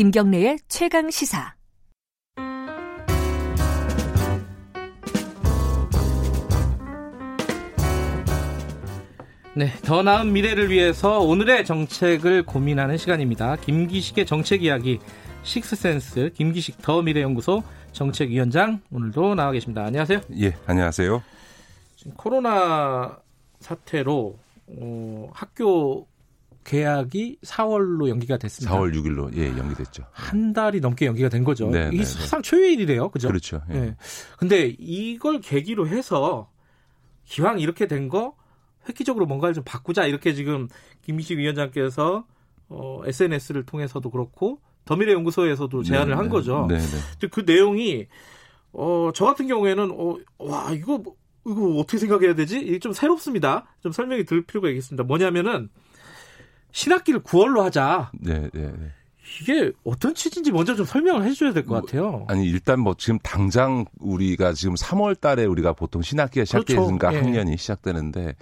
김경래의 최강 시사. 네, 더 나은 미래를 위해서 오늘의 정책을 고민하는 시간입니다. 김기식의 정책 이야기 식스센스 김기식 더 미래연구소 정책위원장 오늘도 나와 계십니다. 안녕하세요. 예, 안녕하세요. 지금 코로나 사태로 어, 학교 계약이 4월로 연기가 됐습니다. 4월 6일로 예 연기됐죠. 한 달이 넘게 연기가 된 거죠. 네, 이게 네, 사상 초유일이래요, 그죠? 그렇죠. 예. 네. 근데 이걸 계기로 해서 기왕 이렇게 된 거 획기적으로 뭔가를 좀 바꾸자 이렇게 지금 김미식 위원장께서 어, SNS를 통해서도 그렇고 더미래연구소에서도 제안을 네, 한 네. 거죠. 네, 네. 근데 그 내용이 어, 저 같은 경우에는 어, 와 이거 뭐- 이거 어떻게 생각해야 되지? 이게 좀 새롭습니다. 좀 설명이 들 필요가 있겠습니다. 뭐냐면은 신학기를 9월로 하자. 네, 네, 네. 이게 어떤 취지인지 먼저 좀 설명을 해줘야 될 것 같아요. 아니 일단 뭐 지금 당장 우리가 지금 3월 달에 우리가 보통 신학기가 시작되니까 그렇죠. 예. 학년이 시작되는데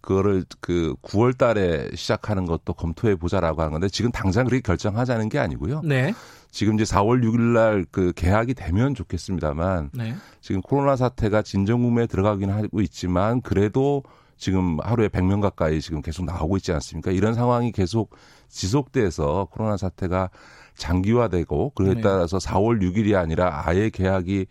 그거를 그 9월 달에 시작하는 것도 검토해 보자라고 하는 건데 지금 당장 그렇게 결정하자는 게 아니고요. 네, 지금 이제 4월 6일 날 그 개학이 되면 좋겠습니다만 네, 지금 코로나 사태가 진정국면에 들어가긴 하고 있지만 그래도 지금 하루에 100명 가까이 지금 계속 나오고 있지 않습니까? 이런 상황이 계속 지속돼서 코로나 사태가 장기화되고 그에 네. 따라서 4월 6일이 아니라 아예 계약이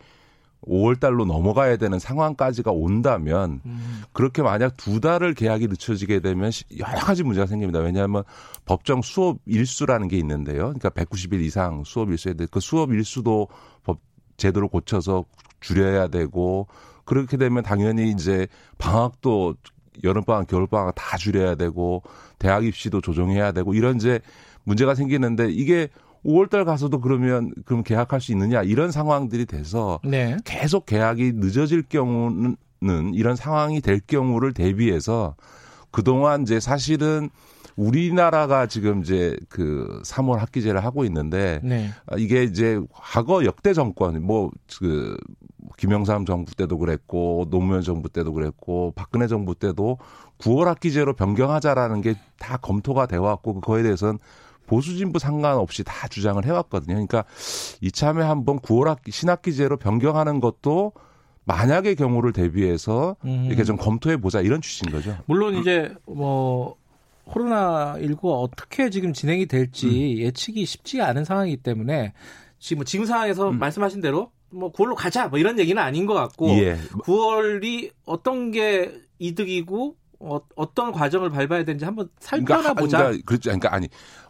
5월 달로 넘어가야 되는 상황까지가 온다면 음, 그렇게 만약 두 달을 계약이 늦춰지게 되면 시- 여러 가지 문제가 생깁니다. 왜냐하면 법정 수업 일수라는 게 있는데요. 그러니까 190일 이상 수업 일수에 대해 그 수업 일수도 법 제도를 고쳐서 줄여야 되고 그렇게 되면 당연히 이제 방학도 여름방학, 겨울방학 다 줄여야 되고 대학 입시도 조정해야 되고 이런 이제 문제가 생기는데 이게 5월달 가서도 그러면 그럼 계약할 수 있느냐? 이런 상황들이 돼서 네, 계속 계약이 늦어질 경우는 이런 상황이 될 경우를 대비해서 그동안 이제 사실은 우리나라가 지금 이제 그 3월 학기제를 하고 있는데 네, 아, 이게 이제 과거 역대 정권 뭐그 김영삼 정부 때도 그랬고 노무현 정부 때도 그랬고 박근혜 정부 때도 9월 학기제로 변경하자라는 게 다 검토가 돼 왔고 그거에 대해서는 보수 진보 상관없이 다 주장을 해왔거든요. 그러니까 이참에 한번 9월 학기 신학기제로 변경하는 것도 만약의 경우를 대비해서 음. 이렇게 좀 검토해 보자 이런 취지인 거죠. 물론 이제 뭐 코로나 19가 어떻게 지금 진행이 될지 예측이 쉽지가 않은 상황이기 때문에 지금 뭐 지금 상황에서 말씀하신 대로 뭐 9월로 가자 뭐 이런 얘기는 아닌 것 같고 예. 9월이 어떤 게 이득이고 어, 어떤 과정을 밟아야 되는지 한번 그러니까, 살펴나 하- 보자. 그러니까 그렇죠. 그러니까 아니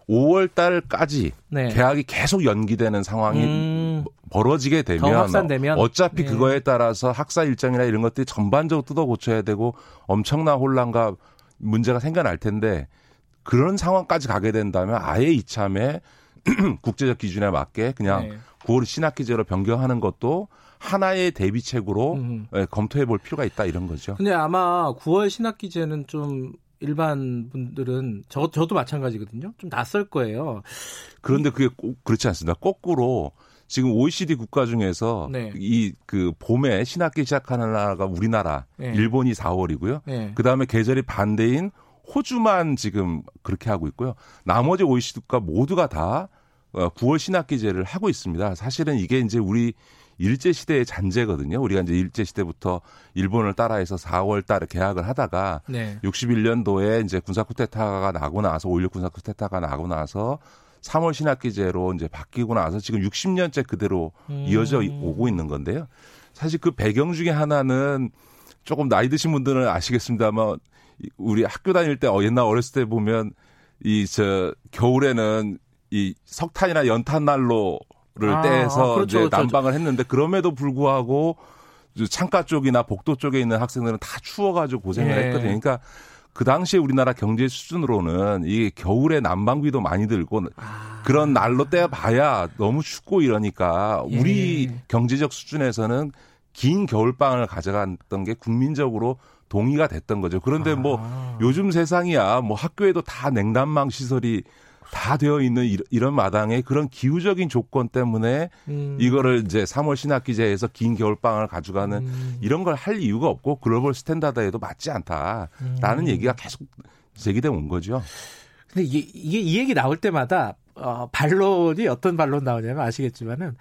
5월 달까지 네. 계약이 계속 연기되는 상황이 음, 벌어지게 더 되면 확산되면? 어차피 네. 그거에 따라서 학사 일정이나 이런 것들이 전반적으로 뜯어 고쳐야 되고 엄청난 혼란과 문제가 생겨날 텐데 그런 상황까지 가게 된다면 아예 이참에 국제적 기준에 맞게 그냥 네. 9월 신학기제로 변경하는 것도 하나의 대비책으로 음. 예, 검토해 볼 필요가 있다 이런 거죠. 근데 아마 9월 신학기제는 좀 일반 분들은 저 저도 마찬가지거든요. 좀 낯설 거예요. 그런데 그게 꼭 그렇지 않습니다. 거꾸로 지금 OECD 국가 중에서 네. 이그 봄에 신학기 시작하는 나라가 우리나라, 네. 일본이 4월이고요. 네. 그 다음에 계절이 반대인 호주만 지금 그렇게 하고 있고요. 나머지 OECD 국가 모두가 다 어, 9월 신학기제를 하고 있습니다. 사실은 이게 이제 우리 일제 시대의 잔재거든요. 우리가 이제 일제 시대부터 일본을 따라해서 4월 달에 계약을 하다가 네. 61년도에 이제 군사 쿠데타가 나고 나서 5.16 군사 쿠데타가 나고 나서 3월 신학기제로 이제 바뀌고 나서 지금 60년째 그대로 음. 이어져 오고 있는 건데요. 사실 그 배경 중에 하나는 조금 나이 드신 분들은 아시겠습니다만 이- 우리 학교 다닐 때 어, 옛날 어렸을 때 보면 이 저 겨울에는 이 석탄이나 연탄 난로를 아, 떼서 아, 그렇죠. 이제 그렇죠. 난방을 했는데 그럼에도 불구하고 저 창가 쪽이나 복도 쪽에 있는 학생들은 다 추워가지고 고생을 예. 했거든요. 그러니까 그 당시에 우리나라 경제 수준으로는 이 겨울에 난방비도 많이 들고 아. 그런 날로 떼봐야 너무 춥고 이러니까 우리 예. 경제적 수준에서는 긴 겨울방학을 가져갔던 게 국민적으로 동의가 됐던 거죠. 그런데 뭐 아. 요즘 세상이야 뭐 학교에도 다 냉난방 시설이 다 되어 있는 이- 이런 마당에 그런 기후적인 조건 때문에 음. 이거를 이제 3월 신학기제에서 긴 겨울방학을 가져가는 음. 이런 걸 할 이유가 없고 글로벌 스탠다드에도 맞지 않다라는 음. 얘기가 계속 제기돼 온 거죠. 근데 이게, 이게 이 얘기 나올 때마다 어, 반론이 어떤 반론 나오냐면 아시겠지만은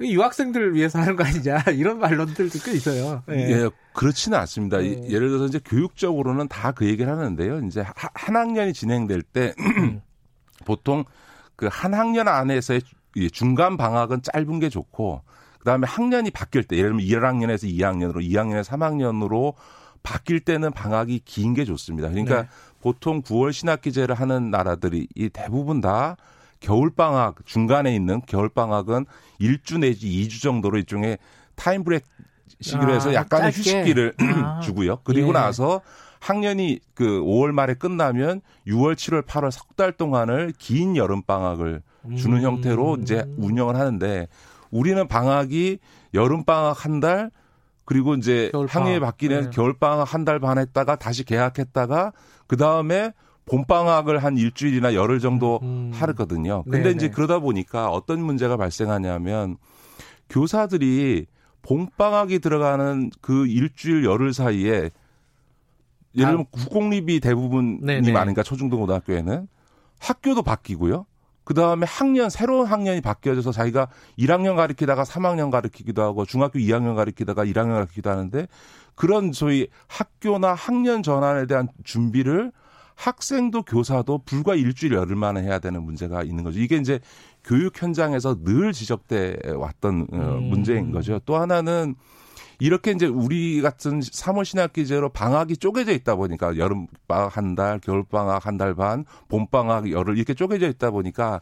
유학생들을 위해서 하는 거 아니냐 이런 반론들도 꽤 있어요. 예, 예 그렇지는 않습니다. 예. 예를 들어서 이제 교육적으로는 다 그 얘기를 하는데요. 이제 한 학년이 진행될 때 음. 보통 그 한 학년 안에서의 중간 방학은 짧은 게 좋고 그다음에 학년이 바뀔 때 예를 들면 1학년에서 2학년으로 2학년에서 3학년으로 바뀔 때는 방학이 긴 게 좋습니다. 그러니까 네. 보통 9월 신학기제를 하는 나라들이 이 대부분 다 겨울방학 중간에 있는 겨울방학은 1주 내지 2주 정도로 일종의 타임브레이크 시기로 해서 아, 약간의 짧게. 휴식기를 아, 주고요. 그리고 예. 나서 학년이 그 5월 말에 끝나면 6월, 7월, 8월 석 달 동안을 긴 여름 방학을 주는 음. 형태로 이제 운영을 하는데 우리는 방학이 여름 방학 한 달, 그리고 이제 향후에 바뀌는 네. 겨울 방학 한 달 반 했다가 다시 개학했다가 그 다음에 봄 방학을 한 일주일이나 열흘 정도 음. 하거든요. 근데 네네. 이제 그러다 보니까 어떤 문제가 발생하냐면 교사들이 봄방학이 들어가는 그 일주일 열흘 사이에 예를 들면 국공립이 대부분이 네네. 많으니까 초중등 고등학교에는 학교도 바뀌고요. 그 다음에 학년, 새로운 학년이 바뀌어져서 자기가 1학년 가르치다가 3학년 가르치기도 하고 중학교 2학년 가르치다가 1학년 가르치기도 하는데 그런 소위 학교나 학년 전환에 대한 준비를 학생도 교사도 불과 일주일 열흘 만에 해야 되는 문제가 있는 거죠. 이게 이제 교육 현장에서 늘 지적돼 왔던 어, 음. 문제인 거죠. 또 하나는 이렇게 이제 우리 같은 3월 신학 기제로 방학이 쪼개져 있다 보니까 여름 방학 한 달, 겨울 방학 한 달 반, 봄 방학 열흘 이렇게 쪼개져 있다 보니까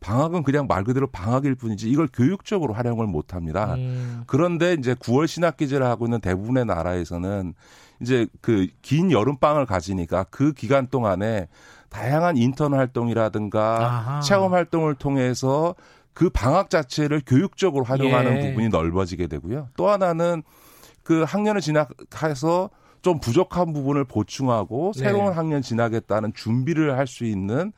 방학은 그냥 말 그대로 방학일 뿐이지 이걸 교육적으로 활용을 못 합니다. 음. 그런데 이제 9월 신학기제를 하고 있는 대부분의 나라에서는 이제 그 긴 여름방을 가지니까 그 기간 동안에 다양한 인턴 활동이라든가 아하. 체험 활동을 통해서 그 방학 자체를 교육적으로 활용하는 예. 부분이 넓어지게 되고요. 또 하나는 그 학년을 진학해서 좀 부족한 부분을 보충하고 네. 새로운 학년 진학했다는 준비를 할 수 있는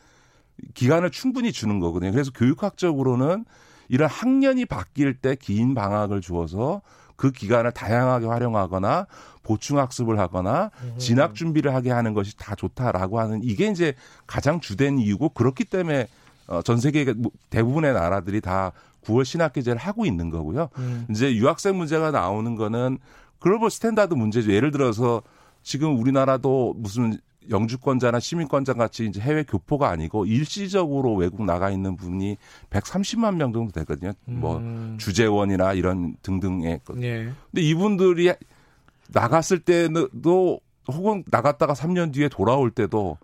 기간을 충분히 주는 거거든요. 그래서 교육학적으로는 이런 학년이 바뀔 때 긴 방학을 주어서 그 기간을 다양하게 활용하거나 보충 학습을 하거나 음. 진학 준비를 하게 하는 것이 다 좋다라고 하는 이게 이제 가장 주된 이유고 그렇기 때문에 어, 전 세계 뭐 대부분의 나라들이 다 9월 신학기제를 하고 있는 거고요. 음. 이제 유학생 문제가 나오는 거는 글로벌 스탠다드 문제죠. 예를 들어서 지금 우리나라도 무슨 영주권자나 시민권자 같이 이제 해외 교포가 아니고 일시적으로 외국 나가 있는 분이 130만 명 정도 되거든요. 뭐 음. 뭐 주재원이나 이런 등등의. 예. 근데 이분들이 나갔을 때도 혹은 나갔다가 3년 뒤에 돌아올 때도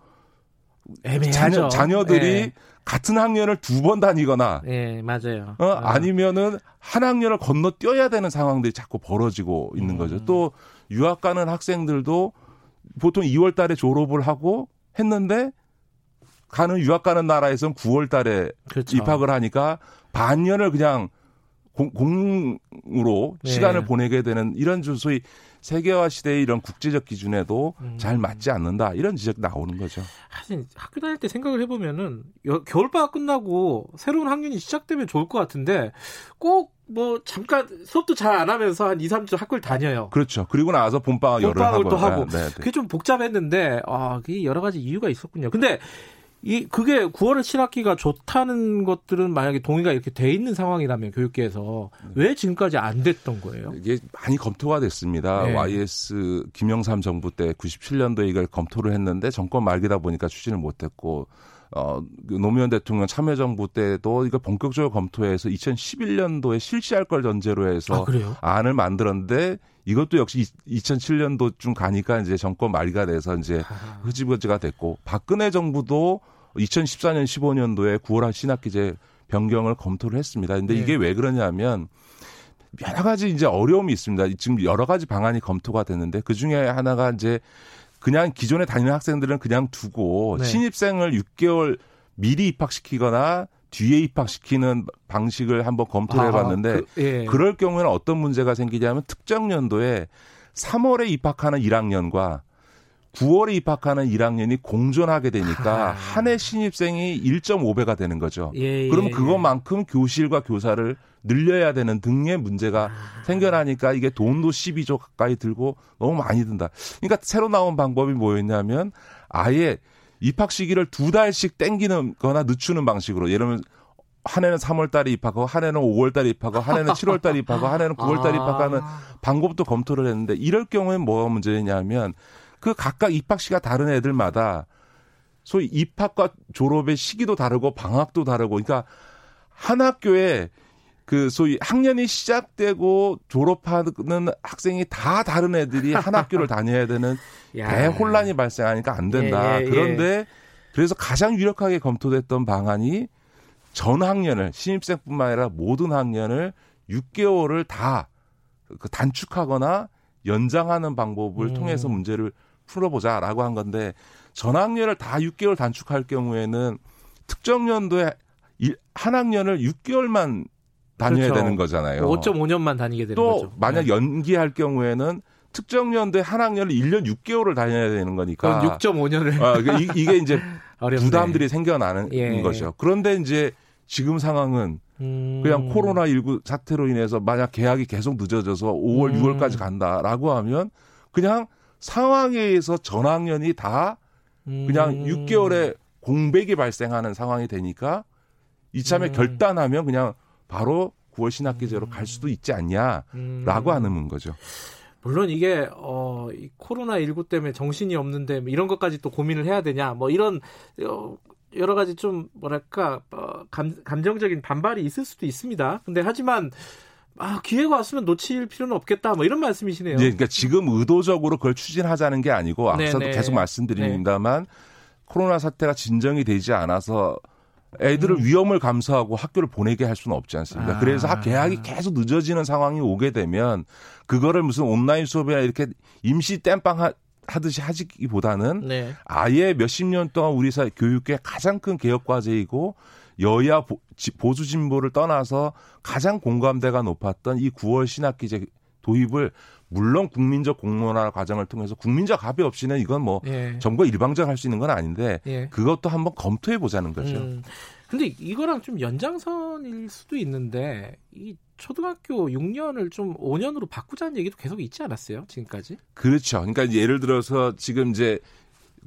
애매하죠. 자녀, 자녀들이 예. 같은 학년을 두 번 다니거나 예, 맞아요. 어, 아. 아니면은 한 학년을 건너 뛰어야 되는 상황들이 자꾸 벌어지고 있는 음. 거죠. 또 유학 가는 학생들도 보통 2월 달에 졸업을 하고 했는데 가는 유학 가는 나라에서는 9월 달에 그렇죠. 입학을 하니까 반년을 그냥 공, 공으로 네. 시간을 보내게 되는 이런 소위 세계화 시대의 이런 국제적 기준에도 음. 잘 맞지 않는다 이런 지적 나오는 거죠. 사실 학교 다닐 때 생각을 해보면은 겨울 방학 끝나고 새로운 학년이 시작되면 좋을 것 같은데 꼭 뭐 잠깐 수업도 잘 안 하면서 한 2, 3주 학교를 다녀요. 그렇죠. 그리고 나서 봄방학 열흘 하고. 또 하고. 네, 네, 네. 그게 좀 복잡했는데 아, 그게 여러 가지 이유가 있었군요. 근데 이 그게 9월에 실학기가 좋다는 것들은 만약에 동의가 이렇게 돼 있는 상황이라면 교육계에서 네. 왜 지금까지 안 됐던 거예요? 이게 많이 검토가 됐습니다. 네. YS 김영삼 정부 때 97년도에 이걸 검토를 했는데 정권 말기다 보니까 추진을 못했고 어, 그 노무현 대통령 참여정부 때도 이거 본격적으로 검토해서 2011년도에 실시할 걸 전제로 해서 아, 안을 만들었는데 이것도 역시 2007년도쯤 가니까 이제 정권 말기가 돼서 이제 흐지부지가 됐고 박근혜 정부도 2014년 15년도에 9월 신학기제 변경을 검토를 했습니다. 근데 네. 이게 왜 그러냐면 여러 가지 이제 어려움이 있습니다. 지금 여러 가지 방안이 검토가 됐는데 그 중에 하나가 이제 그냥 기존에 다니는 학생들은 그냥 두고 네. 신입생을 6개월 미리 입학시키거나 뒤에 입학시키는 방식을 한번 검토를 해봤는데 그, 예. 그럴 경우에는 어떤 문제가 생기냐면 특정 연도에 3월에 입학하는 1학년과 9월에 입학하는 1학년이 공존하게 되니까 한해 신입생이 1.5배가 되는 거죠. 예, 예, 그러면 그것만큼 교실과 교사를 늘려야 되는 등의 문제가 아. 생겨나니까 이게 돈도 12조 가까이 들고 너무 많이 든다. 그러니까 새로 나온 방법이 뭐였냐면 아예 입학 시기를 두 달씩 땡기는 거나 늦추는 방식으로 예를 들면 한 해는 3월 달에 입학하고 한 해는 5월 달에 입학하고 한 해는 7월 달에 입학하고 한 해는 9월 달에 입학하는 방법도 검토를 했는데 이럴 경우에는 뭐가 문제냐면 그 각각 입학 시가 다른 애들마다 소위 입학과 졸업의 시기도 다르고 방학도 다르고 그러니까 한 학교에 그 소위 학년이 시작되고 졸업하는 학생이 다 다른 애들이 한 학교를 다녀야 되는 대혼란이 발생하니까 안 된다. 예, 예, 예. 그런데 그래서 가장 유력하게 검토됐던 방안이 전 학년을 신입생뿐만 아니라 모든 학년을 6개월을 다그 단축하거나 연장하는 방법을 음. 통해서 문제를 풀어보자라고 한 건데 전 학년을 다 6개월 단축할 경우에는 특정 연도에 일- 한 학년을 6개월만 다녀야 그렇죠. 되는 거잖아요. 5.5년만 다니게 되는 또 거죠. 만약 네. 연기할 경우에는 특정 연도에 한 학년을 1년 6개월을 다녀야 되는 거니까 그럼 6.5년을 아, 그 이- 이게 이제 어렵네. 부담들이 생겨나는 예. 거죠. 그런데 이제 지금 상황은 음. 그냥 코로나 19 사태로 인해서 만약 계약이 계속 늦어져서 5월, 음. 6월까지 간다라고 하면 그냥 상황에 의해서 전 학년이 다 그냥 음. 6개월의 공백이 발생하는 상황이 되니까 이참에 음. 결단하면 그냥 바로 9월 신학기제로 갈 수도 있지 않냐라고 음. 하는 거죠. 물론 이게 어, 이 코로나 19 때문에 정신이 없는데 뭐 이런 것까지 또 고민을 해야 되냐 뭐 이런 어, 여러 가지 좀 뭐랄까 어, 감, 감정적인 반발이 있을 수도 있습니다. 근데 하지만 아 기회가 왔으면 놓칠 필요는 없겠다 뭐 이런 말씀이시네요. 이제 그러니까 지금 의도적으로 그걸 추진하자는 게 아니고 앞서도 네네. 계속 말씀드립니다만 코로나 사태가 진정이 되지 않아서 애들을 위험을 감수하고 학교를 보내게 할 수는 없지 않습니까? 음. 아. 그래서 학 계약이 계속 늦어지는 상황이 오게 되면 그거를 무슨 온라인 수업이나 이렇게 임시 땜빵 하- 하듯이 하기보다는 네. 아예 몇십 년 동안 우리 사회 교육의 가장 큰 개혁 과제이고 여야 보, 수 진보를 떠나서 가장 공감대가 높았던 이 9월 신학기제 도입을 물론 국민적 공론화 과정을 통해서 국민적 합의 없이는 이건 뭐 예. 정부가 일방적으로 할수 있는 건 아닌데 예. 그것도 한번 검토해 보자는 거죠. 음, 근데 이거랑 좀 연장선일 수도 있는데 이 초등학교 6년을 좀 5년으로 바꾸자는 얘기도 계속 있지 않았어요? 지금까지? 그렇죠. 그러니까 예를 들어서 지금 이제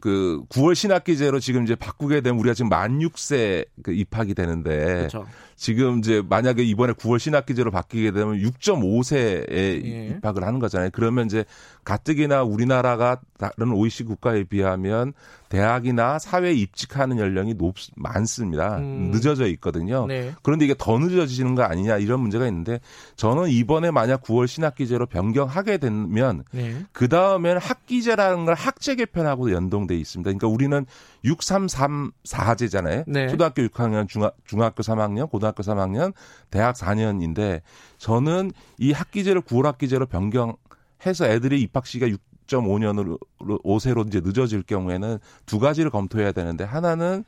그 9월 신학기제로 지금 이제 바꾸게 되면 우리가 지금 만 6세 그 입학이 되는데 그렇죠. 지금 이제 만약에 이번에 9월 신학기제로 바뀌게 되면 6.5세에 예. 입학을 하는 거잖아요. 그러면 이제 가뜩이나 우리나라가 다른 OECD 국가에 비하면 대학이나 사회에 입직하는 연령이 높 많습니다. 음. 늦어져 있거든요. 네. 그런데 이게 더 늦어지는 거 아니냐 이런 문제가 있는데 저는 이번에 만약 9월 신학기제로 변경하게 되면 네. 그 다음에는 학기제라는 걸 학제 개편하고 연동돼 있습니다. 그러니까 우리는 6334제잖아요. 네. 초등학교 6학년, 중학, 중학교 3학년, 고등학교 3학년, 대학 4년인데 저는 이 학기제를 9월 학기제로 변경해서 애들이 입학 시기가 6.5년으로 5세로 이제 늦어질 경우에는 두 가지를 검토해야 되는데 하나는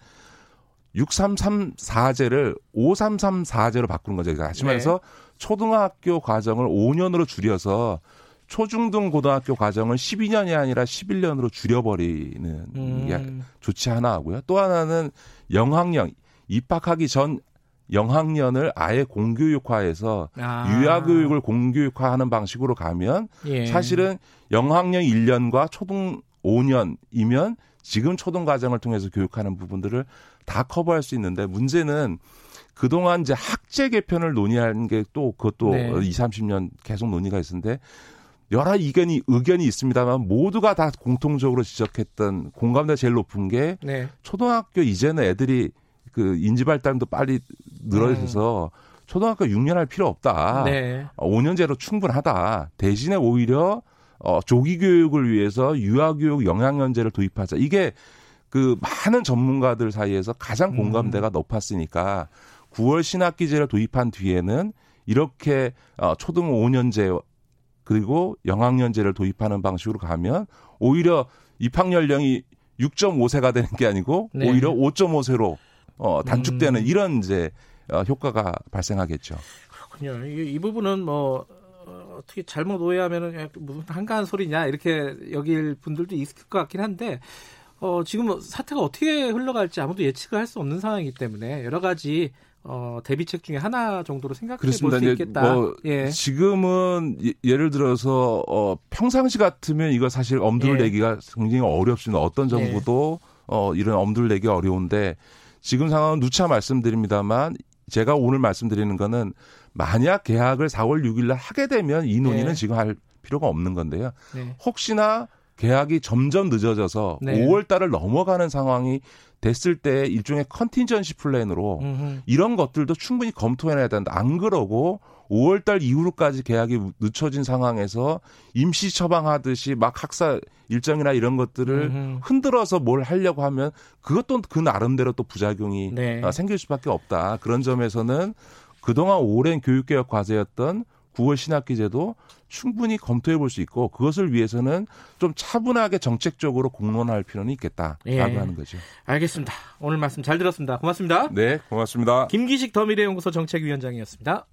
6334제를 5334제로 바꾸는 거죠. 그러니까 다시 네. 말해서 초등학교 과정을 5년으로 줄여서 초중등 고등학교 과정을 12년이 아니라 11년으로 줄여버리는 음. 게 조치 하나 하고요. 또 하나는 영학년 입학하기 전 영학년을 아예 공교육화해서 아. 유아교육을 공교육화하는 방식으로 가면 예. 사실은 영학년 1년과 초등 5년이면 지금 초등 과정을 통해서 교육하는 부분들을 다 커버할 수 있는데 문제는 그동안 이제 학제 개편을 논의하는 게 또 그것도 네. 2, 30년 계속 논의가 있었는데 여러 의견이 의견이 있습니다만 모두가 다 공통적으로 지적했던 공감대 제일 높은 게 네. 초등학교 이제는 애들이 그 인지 발달도 빨리 늘어져서 초등학교 6년 할 필요 없다. 음. 네. 어, 5년제로 충분하다. 대신에 오히려 어, 조기 교육을 위해서 유아 교육 영양연제를 도입하자. 이게 그 많은 전문가들 사이에서 가장 음. 공감대가 높았으니까 9월 신학기제를 도입한 뒤에는 이렇게 어, 초등 5년제 그리고 영학년제를 도입하는 방식으로 가면 오히려 입학 연령이 6.5세가 되는 게 아니고 네. 오히려 5.5세로 어, 단축되는 음. 이런 이제 어, 효과가 발생하겠죠. 그렇군요. 이, 이 부분은 뭐 어, 어떻게 잘못 오해하면은 무슨 한가한 소리냐 이렇게 여길 분들도 있을 것 같긴 한데 어, 지금 사태가 어떻게 흘러갈지 아무도 예측을 할 수 없는 상황이기 때문에 여러 가지 어, 대비책 중에 하나 정도로 생각해 볼. 수 있겠다. 뭐 예. 지금은 예- 예를 들어서 어 평상시 같으면 이거 사실 엄두를 예. 내기가 굉장히 어렵습니다. 어떤 네. 정부도 어 이런 엄두를 내기 어려운데 지금 상황은 누차 말씀드립니다만 제가 오늘 말씀드리는 거는 만약 계약을 4월 6일 날 하게 되면 이 논의는 네. 지금 할 필요가 없는 건데요. 네. 혹시나 계약이 점점 늦어져서 네. 5월 달을 넘어가는 상황이 됐을 때 일종의 컨틴전시 플랜으로 음흠. 이런 것들도 충분히 검토해내야 된다. 안 그러고 5월 달 이후로까지 계약이 늦춰진 상황에서 임시 처방하듯이 막 학사 일정이나 이런 것들을 음흠. 흔들어서 뭘 하려고 하면 그것도 그 나름대로 또 부작용이 네. 아, 생길 수밖에 없다. 그런 점에서는 그동안 오랜 교육개혁 과제였던 9월 신학기제도 충분히 검토해 볼 수 있고 그것을 위해서는 좀 차분하게 정책적으로 공론할 필요는 있겠다라고 예. 하는 거죠. 알겠습니다. 오늘 말씀 잘 들었습니다. 고맙습니다. 네, 고맙습니다. 김기식 더미래연구소 정책위원장이었습니다.